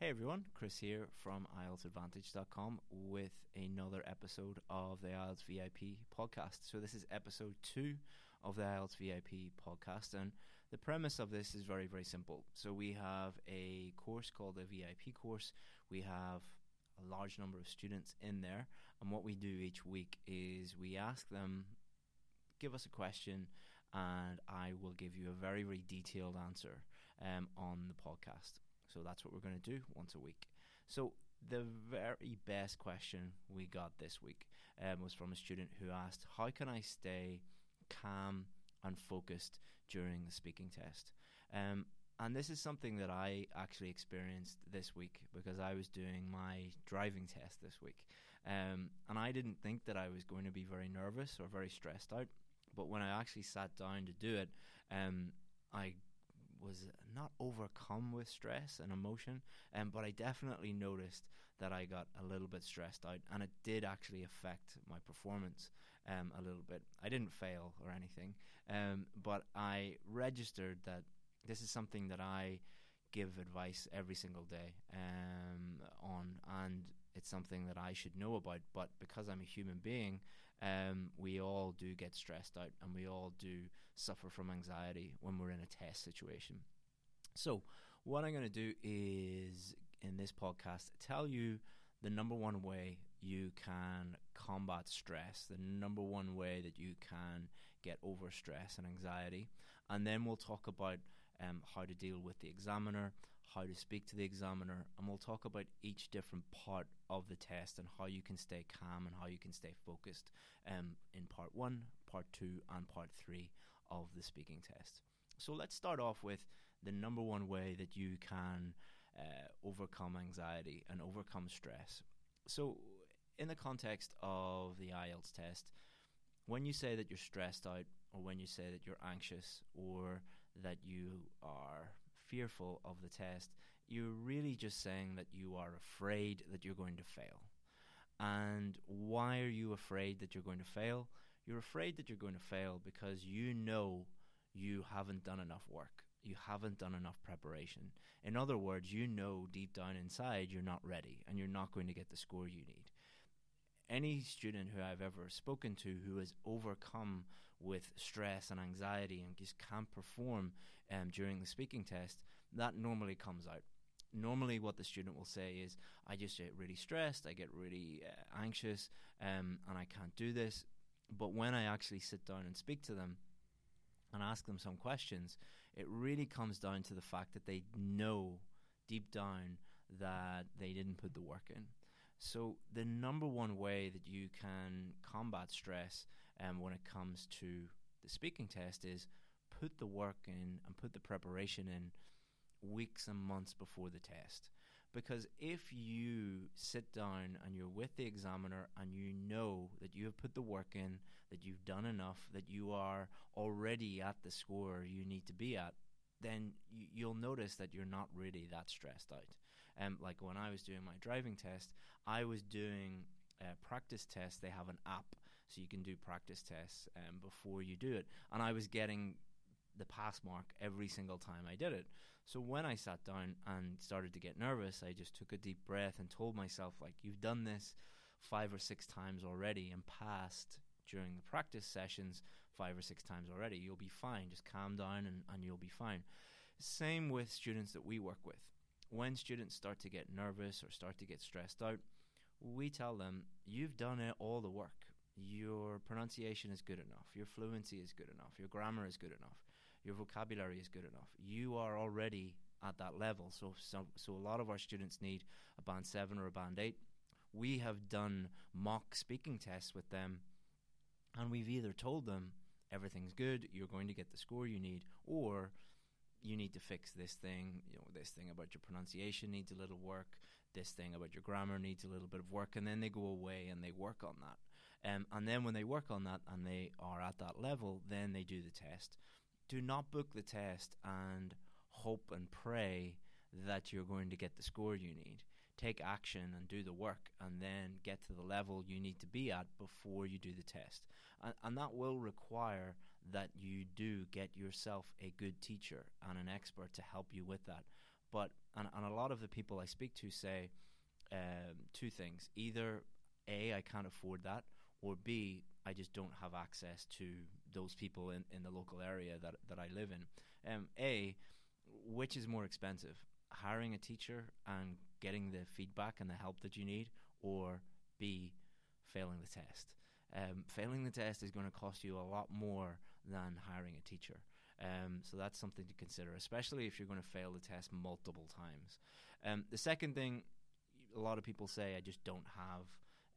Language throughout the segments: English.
Hey everyone, Chris here from IELTSadvantage.com with another episode of the IELTS VIP podcast. So, this is episode two of the IELTS VIP podcast, and the premise of this is very, very simple. So, we have a course called the VIP course, we have a large number of students in there, and what we do each week is we ask them give us a question and I will give you a very, very detailed answer um, on the podcast. So that's what we're going to do once a week. So the very best question we got this week um, was from a student who asked, "How can I stay calm and focused during the speaking test?" Um, and this is something that I actually experienced this week because I was doing my driving test this week. Um, and I didn't think that I was going to be very nervous or very stressed out. But when I actually sat down to do it, um, I was not overcome with stress and emotion, um, but I definitely noticed that I got a little bit stressed out, and it did actually affect my performance um, a little bit. I didn't fail or anything, um, but I registered that this is something that I give advice every single day um, on, and it's something that I should know about. But because I'm a human being, um, we all do get stressed out, and we all do suffer from anxiety when we're in a test situation. So, what I'm going to do is in this podcast tell you the number one way you can combat stress, the number one way that you can get over stress and anxiety. And then we'll talk about um, how to deal with the examiner, how to speak to the examiner, and we'll talk about each different part of the test and how you can stay calm and how you can stay focused um, in part one, part two, and part three of the speaking test. So let's start off with the number one way that you can uh, overcome anxiety and overcome stress. So, in the context of the IELTS test, when you say that you're stressed out, or when you say that you're anxious, or that you are fearful of the test, you're really just saying that you are afraid that you're going to fail. And why are you afraid that you're going to fail? You're afraid that you're going to fail because you know you haven't done enough work. You haven't done enough preparation. In other words, you know deep down inside you're not ready and you're not going to get the score you need. Any student who I've ever spoken to who has overcome with stress and anxiety and just can't perform um, during the speaking test, that normally comes out normally what the student will say is i just get really stressed i get really uh, anxious um, and i can't do this but when i actually sit down and speak to them and ask them some questions, it really comes down to the fact that they know deep down that they didn't put the work in. So, the number one way that you can combat stress um, when it comes to the speaking test is put the work in and put the preparation in weeks and months before the test. Because if you sit down and you're with the examiner and you know that you have put the work in, that you've done enough, that you are already at the score you need to be at, then you'll notice that you're not really that stressed out. Um, like when I was doing my driving test, I was doing uh, practice tests. They have an app, so you can do practice tests um, before you do it. And I was getting the pass mark every single time I did it. So when I sat down and started to get nervous, I just took a deep breath and told myself, like, you've done this five or six times already and passed during the practice sessions five or six times already. You'll be fine. Just calm down and, and you'll be fine. Same with students that we work with. When students start to get nervous or start to get stressed out, we tell them, you've done it, all the work your pronunciation is good enough, your fluency is good enough, your grammar is good enough, your vocabulary is good enough. You are already at that level. So, so, so a lot of our students need a band seven or a band eight. We have done mock speaking tests with them, and we've either told them everything's good, you're going to get the score you need, or you need to fix this thing, you know, this thing about your pronunciation needs a little work, this thing about your grammar needs a little bit of work, and then they go away and they work on that. Um, and then when they work on that and they are at that level, then they do the test. Do not book the test and hope and pray that you're going to get the score you need. Take action and do the work, and then get to the level you need to be at before you do the test. And, and that will require that you do get yourself a good teacher and an expert to help you with that. But and, and a lot of the people I speak to say um, two things: either a, I can't afford that, or b, I just don't have access to those people in, in the local area that that I live in. Um, a, which is more expensive, hiring a teacher and getting the feedback and the help that you need, or b, failing the test. Um, failing the test is going to cost you a lot more than hiring a teacher. Um, so that's something to consider, especially if you're going to fail the test multiple times. Um, the second thing, a lot of people say, I just don't have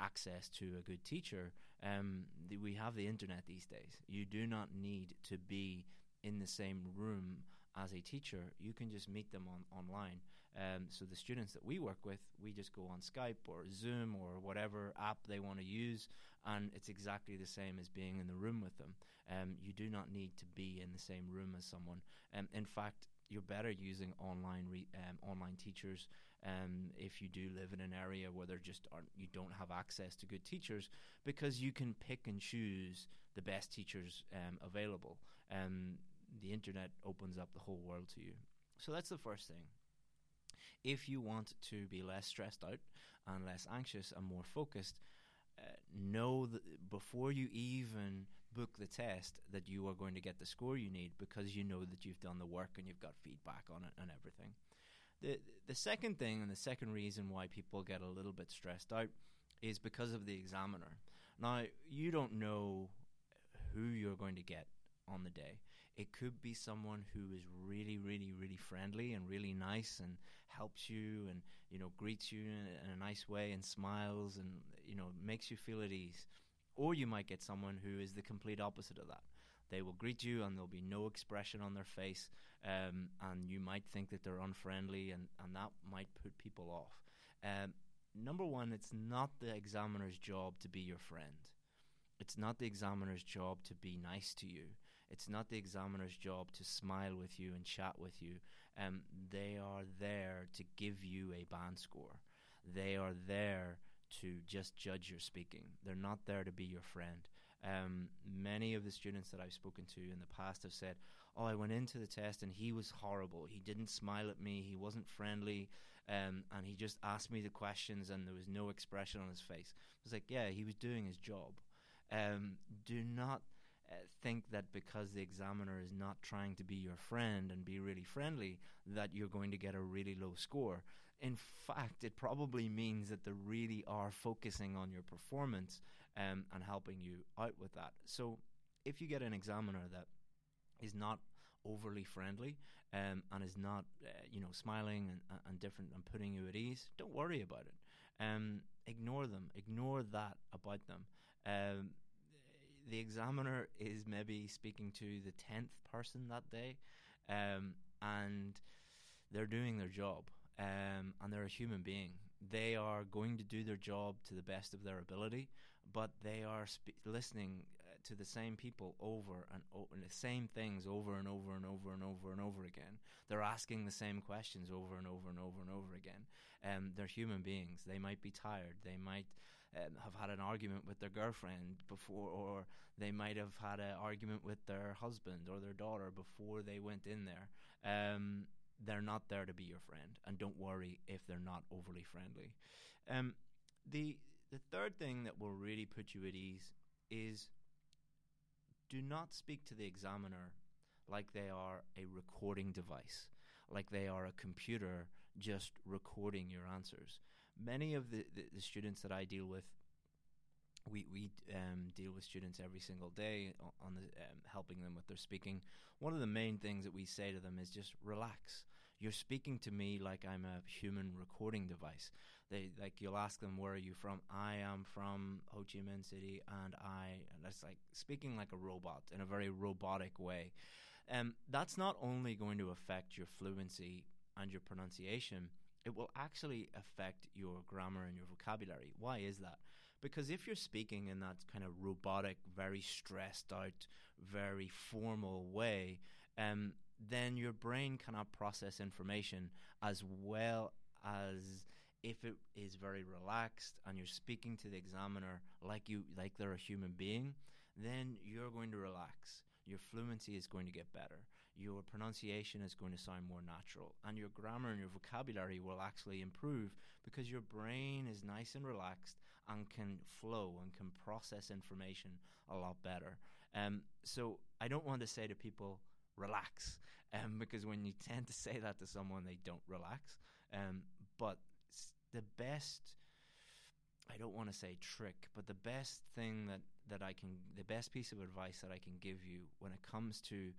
access to a good teacher. Um, the, we have the internet these days. You do not need to be in the same room as a teacher. You can just meet them on online. Um, so the students that we work with, we just go on Skype or Zoom or whatever app they want to use, and it's exactly the same as being in the room with them. Um, you do not need to be in the same room as someone. Um, in fact, you're better using online re- um, online teachers um, if you do live in an area where there just aren't you don't have access to good teachers because you can pick and choose the best teachers um, available. Um, the internet opens up the whole world to you. So that's the first thing. If you want to be less stressed out and less anxious and more focused, uh, know that before you even book the test that you are going to get the score you need because you know that you've done the work and you've got feedback on it and everything. The the second thing and the second reason why people get a little bit stressed out is because of the examiner. Now, you don't know who you're going to get on the day. It could be someone who is really, really, really friendly and really nice and helps you and you know greets you in a nice way and smiles and you know makes you feel at ease. Or you might get someone who is the complete opposite of that. They will greet you and there'll be no expression on their face, um, and you might think that they're unfriendly, and, and that might put people off. Um, number one, it's not the examiner's job to be your friend. It's not the examiner's job to be nice to you. It's not the examiner's job to smile with you and chat with you. Um, they are there to give you a band score. They are there to just judge your speaking. They're not there to be your friend. Um, many of the students that I've spoken to in the past have said, "Oh, I went into the test and he was horrible. He didn't smile at me. He wasn't friendly, um, and he just asked me the questions, and there was no expression on his face." I was like, "Yeah, he was doing his job." Um, do not think that because the examiner is not trying to be your friend and be really friendly, that you're going to get a really low score. In fact, it probably means that they really are focusing on your performance um, and helping you out with that. So, if you get an examiner that is not overly friendly um, and is not, uh, you know, smiling and, and, different and putting you at ease, don't worry about it. Um, ignore them. Ignore that about them. Um, the examiner is maybe speaking to the tenth person that day, um, and they're doing their job, um, and they're a human being. They are going to do their job to the best of their ability, but they are spe- listening uh, to the same people over and, o- the same things over and over and over and over and over again. They're asking the same questions over and over and over and over again. Um, they're human beings. They might be tired. They might um, have had an argument with their girlfriend before, or they might have had an argument with their husband or their daughter before they went in there. Um, they're not there to be your friend, and don't worry if they're not overly friendly. Um, the the third thing that will really put you at ease is do not speak to the examiner like they are a recording device, like they are a computer just recording your answers. Many of the, the, the students that I deal with, we, we um, deal with students every single day on the um, helping them with their speaking. One of the main things that we say to them is just relax. You're speaking to me like I'm a human recording device. They like you'll ask them where are you from? I am from Ho Chi Minh City, and I. And that's like speaking like a robot in a very robotic way. Um, that's not only going to affect your fluency and your pronunciation, it will actually affect your grammar and your vocabulary. Why is that? Because if you're speaking in that kind of robotic, very stressed out, very formal way, um, then your brain cannot process information as well as if it is very relaxed and you're speaking to the examiner like you like they're a human being, then you're going to relax. Your fluency is going to get better. Your pronunciation is going to sound more natural, and your grammar and your vocabulary will actually improve because your brain is nice and relaxed and can flow and can process information a lot better. Um, so I don't want to say to people, relax, um, because when you tend to say that to someone, they don't relax. Um, but the best, I don't want to say trick, but the best thing that, that I can, the best piece of advice that I can give you when it comes to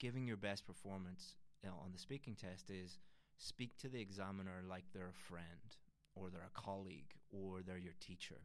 giving your best performance you know, on the speaking test is speak to the examiner like they're a friend or they're a colleague or they're your teacher.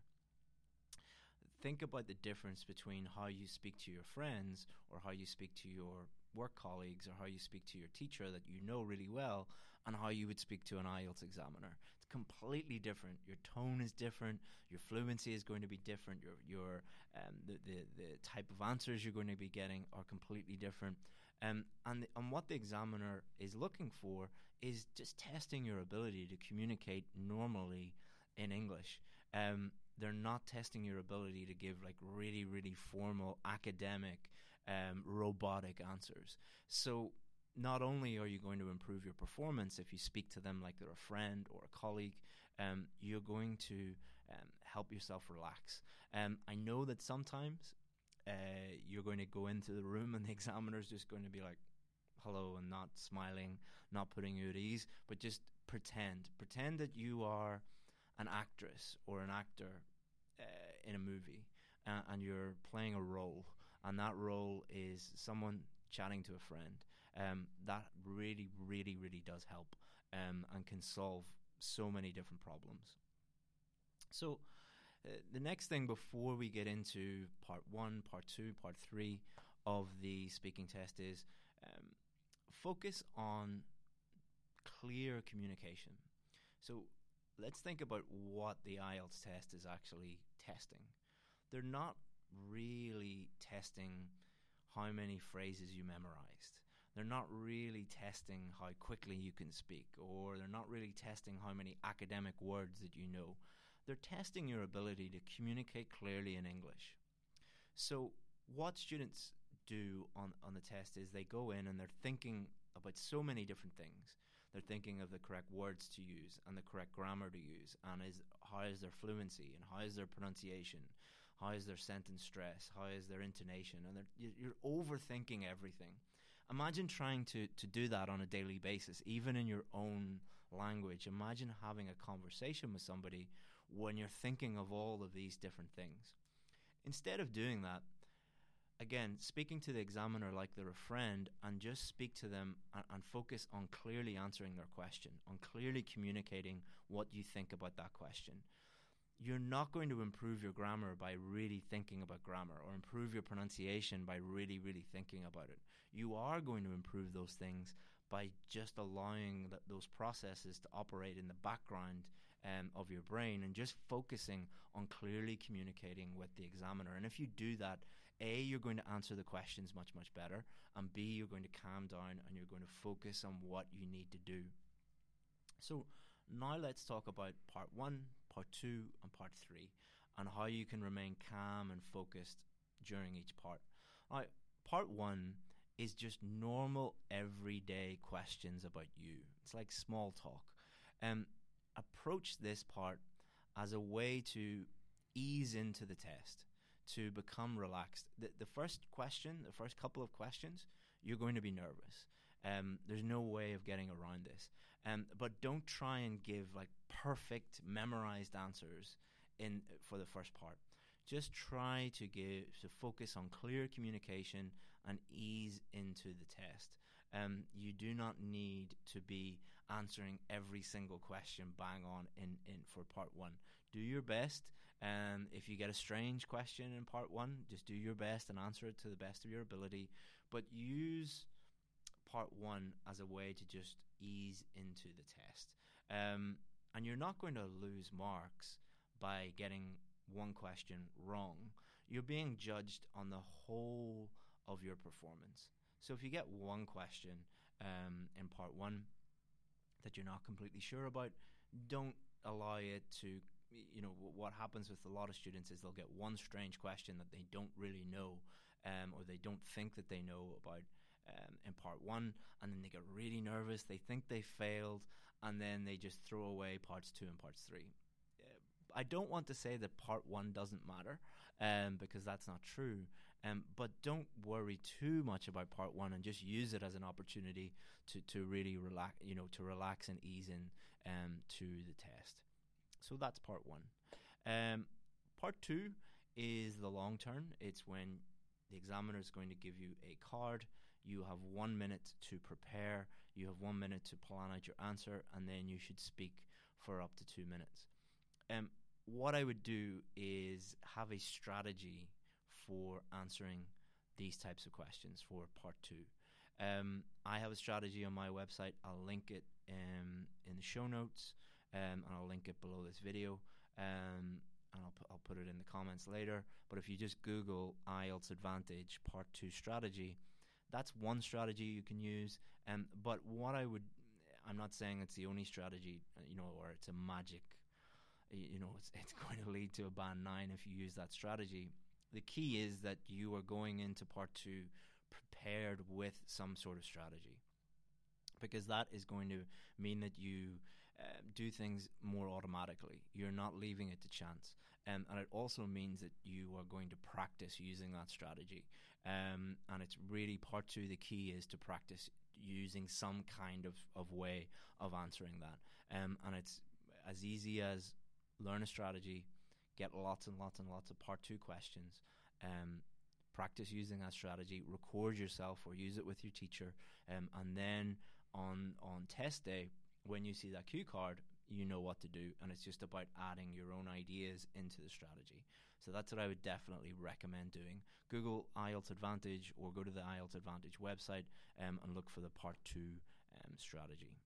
Think about the difference between how you speak to your friends or how you speak to your work colleagues or how you speak to your teacher that you know really well and how you would speak to an IELTS examiner. It's completely different. Your tone is different. Your fluency is going to be different. Your your um, the, the the type of answers you're going to be getting are completely different. Um, and and what the examiner is looking for is just testing your ability to communicate normally in English. Um, they're not testing your ability to give like really really formal academic um, robotic answers. So not only are you going to improve your performance if you speak to them like they're a friend or a colleague, um, you're going to um, help yourself relax. Um, I know that sometimes uh, you're going to go into the room and the examiner's just going to be like, hello, and not smiling, not putting you at ease, but just pretend. Pretend that you are an actress or an actor uh, in a movie uh, and you're playing a role, and that role is someone chatting to a friend. Um, that really, really, really does help um, and can solve so many different problems. So, uh, the next thing before we get into part one, part two, part three of the speaking test is um, focus on clear communication. So let's think about what the IELTS test is actually testing. They're not really testing how many phrases you memorized. They're not really testing how quickly you can speak, or they're not really testing how many academic words that you know they're testing your ability to communicate clearly in English. So, what students do on, on the test is they go in and they're thinking about so many different things. They're thinking of the correct words to use and the correct grammar to use, and is how is their fluency and how is their pronunciation, how is their sentence stress, how is their intonation, and you're overthinking everything. Imagine trying to, to do that on a daily basis, even in your own language. Imagine having a conversation with somebody when you're thinking of all of these different things. Instead of doing that, again, speaking to the examiner like they're a friend and just speak to them and, and, focus on clearly answering their question, on clearly communicating what you think about that question. You're not going to improve your grammar by really thinking about grammar or improve your pronunciation by really, really thinking about it. You are going to improve those things by just allowing th- those processes to operate in the background um, of your brain and just focusing on clearly communicating with the examiner. And if you do that, A, you're going to answer the questions much, much better, and B, you're going to calm down and you're going to focus on what you need to do. So, now let's talk about part one, part two, and part three, and how you can remain calm and focused during each part. Now, part one is just normal, everyday questions about you. It's like small talk. Um, approach this part as a way to ease into the test, to become relaxed. The, the first question, the first couple of questions, you're going to be nervous. Um, there's no way of getting around this. Um, but don't try and give like perfect memorized answers in for the first part. Just try to give to focus on clear communication and ease into the test. Um, you do not need to be answering every single question bang on in, in for part one. Do your best. Um, if you get a strange question in part one, just do your best and answer it to the best of your ability. But use part one as a way to just ease into the test. Um, and you're not going to lose marks by getting one question wrong. You're being judged on the whole of your performance. So if you get one question um, in part one that you're not completely sure about, don't allow it to. You know what happens with a lot of students is they'll get one strange question that they don't really know um, or they don't think that they know about um, in part one, and then they get really nervous. They think they failed, and then they just throw away parts two and parts three. I don't want to say that part one doesn't matter, um, because that's not true. Um, but don't worry too much about part one and just use it as an opportunity to, to really relax, you know, to relax and ease in um, to the test. So that's part one. Um, part two is the long turn. It's when the examiner is going to give you a card. You have one minute to prepare. You have one minute to plan out your answer, and then you should speak for up to two minutes. Um, what I would do is have a strategy for answering these types of questions for part two. Um, I have a strategy on my website. I'll link it um, in the show notes, um, and I'll link it below this video. Um, and I'll, pu- I'll put it in the comments later. But if you just Google IELTS Advantage Part 2 strategy, that's one strategy you can use. Um, but what I would, I'm not saying it's the only strategy, you know, or it's a magic, you know, it's, it's going to lead to a band 9 if you use that strategy. The key is that you are going into Part 2 prepared with some sort of strategy because that is going to mean that you uh, do things more automatically. You're not leaving it to chance. Um, and it also means that you are going to practice using that strategy. Um, and it's really part two, the key is to practice using some kind of, of way of answering that. Um, and it's as easy as learn a strategy, get lots and lots and lots of part two questions, um, practice using that strategy, record yourself or use it with your teacher, um, and then on on test day, when you see that cue card, you know what to do, and it's just about adding your own ideas into the strategy. So that's what I would definitely recommend doing. Google IELTS Advantage or go to the IELTS Advantage website um, and look for the part two um, strategy.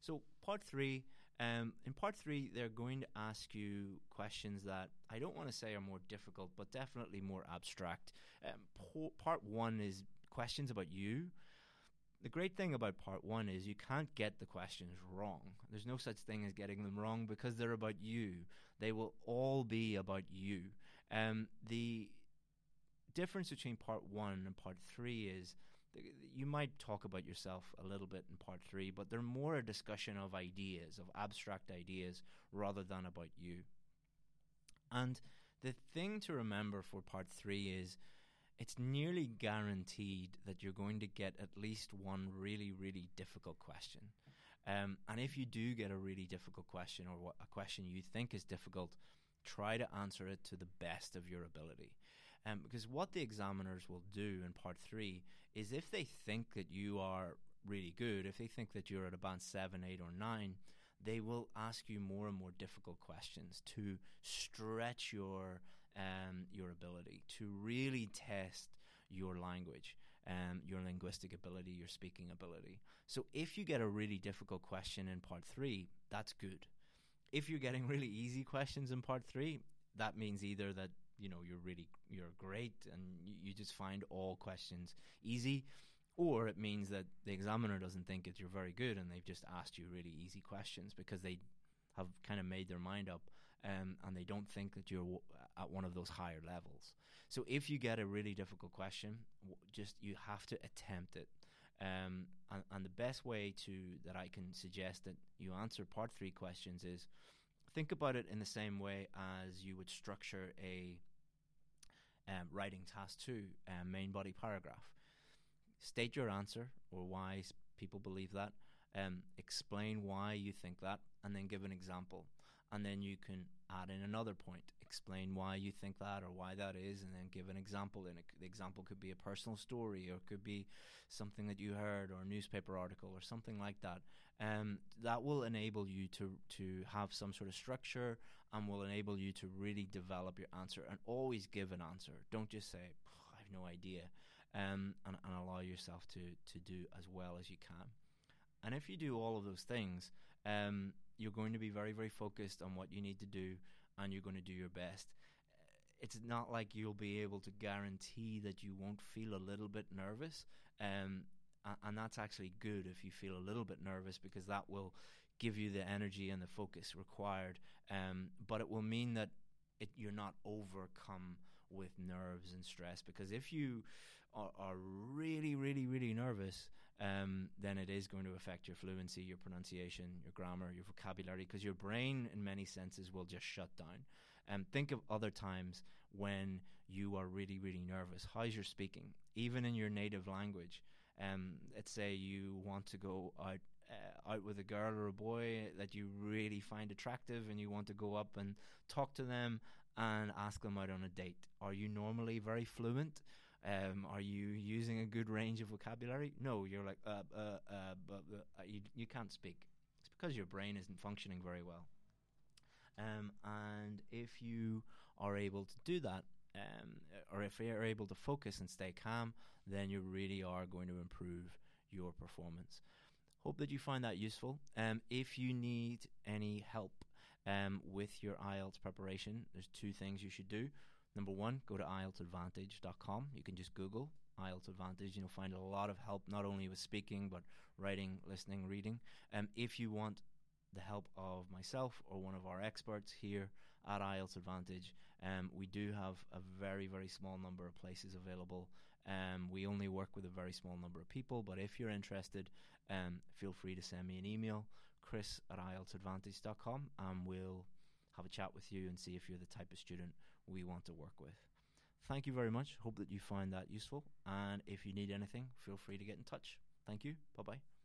So, part three, um, in part three, they're going to ask you questions that I don't want to say are more difficult, but definitely more abstract. Um, part one is questions about you. The great thing about part one is you can't get the questions wrong. There's no such thing as getting them wrong because they're about you. They will all be about you. Um, the difference between part one and part three is you might talk about yourself a little bit in part three, but they're more a discussion of ideas, of abstract ideas, rather than about you. And the thing to remember for part three is it's nearly guaranteed that you're going to get at least one really, really difficult question. Um, and if you do get a really difficult question or a question you think is difficult, try to answer it to the best of your ability. Um, because what the examiners will do in part three is if they think that you are really good, if they think that you're at a band seven, eight, or nine, they will ask you more and more difficult questions to stretch your um, your ability, to really test your language, um, your linguistic ability, your speaking ability. So if you get a really difficult question in part three, that's good. If you're getting really easy questions in part three, that means either that you know you're really you're great and you, you just find all questions easy or it means that the examiner doesn't think that you're very good and they've just asked you really easy questions because they have kind of made their mind up um, and they don't think that you're at one of those higher levels. So if you get a really difficult question, just you have to attempt it. Um, and, and, the best way to that I can suggest that you answer part three questions is think about it in the same way as you would structure a um, writing task two, um, main body paragraph. State your answer or why people believe that. Um, explain why you think that, and then give an example and then you can add in another point, explain why you think that or why that is, and then give an example. And the example could be a personal story, or it could be something that you heard, or a newspaper article, or something like that. Um, that will enable you to to have some sort of structure, and will enable you to really develop your answer. And always give an answer. Don't just say I have no idea, um, and, and allow yourself to to do as well as you can. And if you do all of those things, um, you're going to be very, very focused on what you need to do and you're going to do your best. It's not like you'll be able to guarantee that you won't feel a little bit nervous. Um, and that's actually good if you feel a little bit nervous because that will give you the energy and the focus required. Um, but it will mean that it, you're not overcome with nerves and stress. Because if you are, are really, really, really nervous, um, then it is going to affect your fluency, your pronunciation, your grammar, your vocabulary, because your brain, in many senses, will just shut down. And um, think of other times when you are really, really nervous. How's your speaking? Even in your native language. Um, let's say you want to go out uh, out with a girl or a boy that you really find attractive and you want to go up and talk to them and ask them out on a date. Are you normally very fluent? Um, are you using a good range of vocabulary? No, you're like, uh, uh, uh, uh, you, you can't speak. It's because your brain isn't functioning very well. Um, and if you are able to do that, um, or if you're able to focus and stay calm, then you really are going to improve your performance. Hope that you find that useful. Um, if you need any help um, with your IELTS preparation, there's two things you should do. Number one, go to IELTSadvantage.com. You can just Google IELTS Advantage. And you'll find a lot of help, not only with speaking, but writing, listening, reading. Um, if you want the help of myself or one of our experts here at IELTS Advantage, um, we do have a very, very small number of places available. Um, we only work with a very small number of people, but if you're interested, um, feel free to send me an email, chris at IELTSadvantage.com, and we'll have a chat with you and see if you're the type of student we want to work with. Thank you very much. Hope that you find that useful. And if you need anything, feel free to get in touch. Thank you. Bye bye.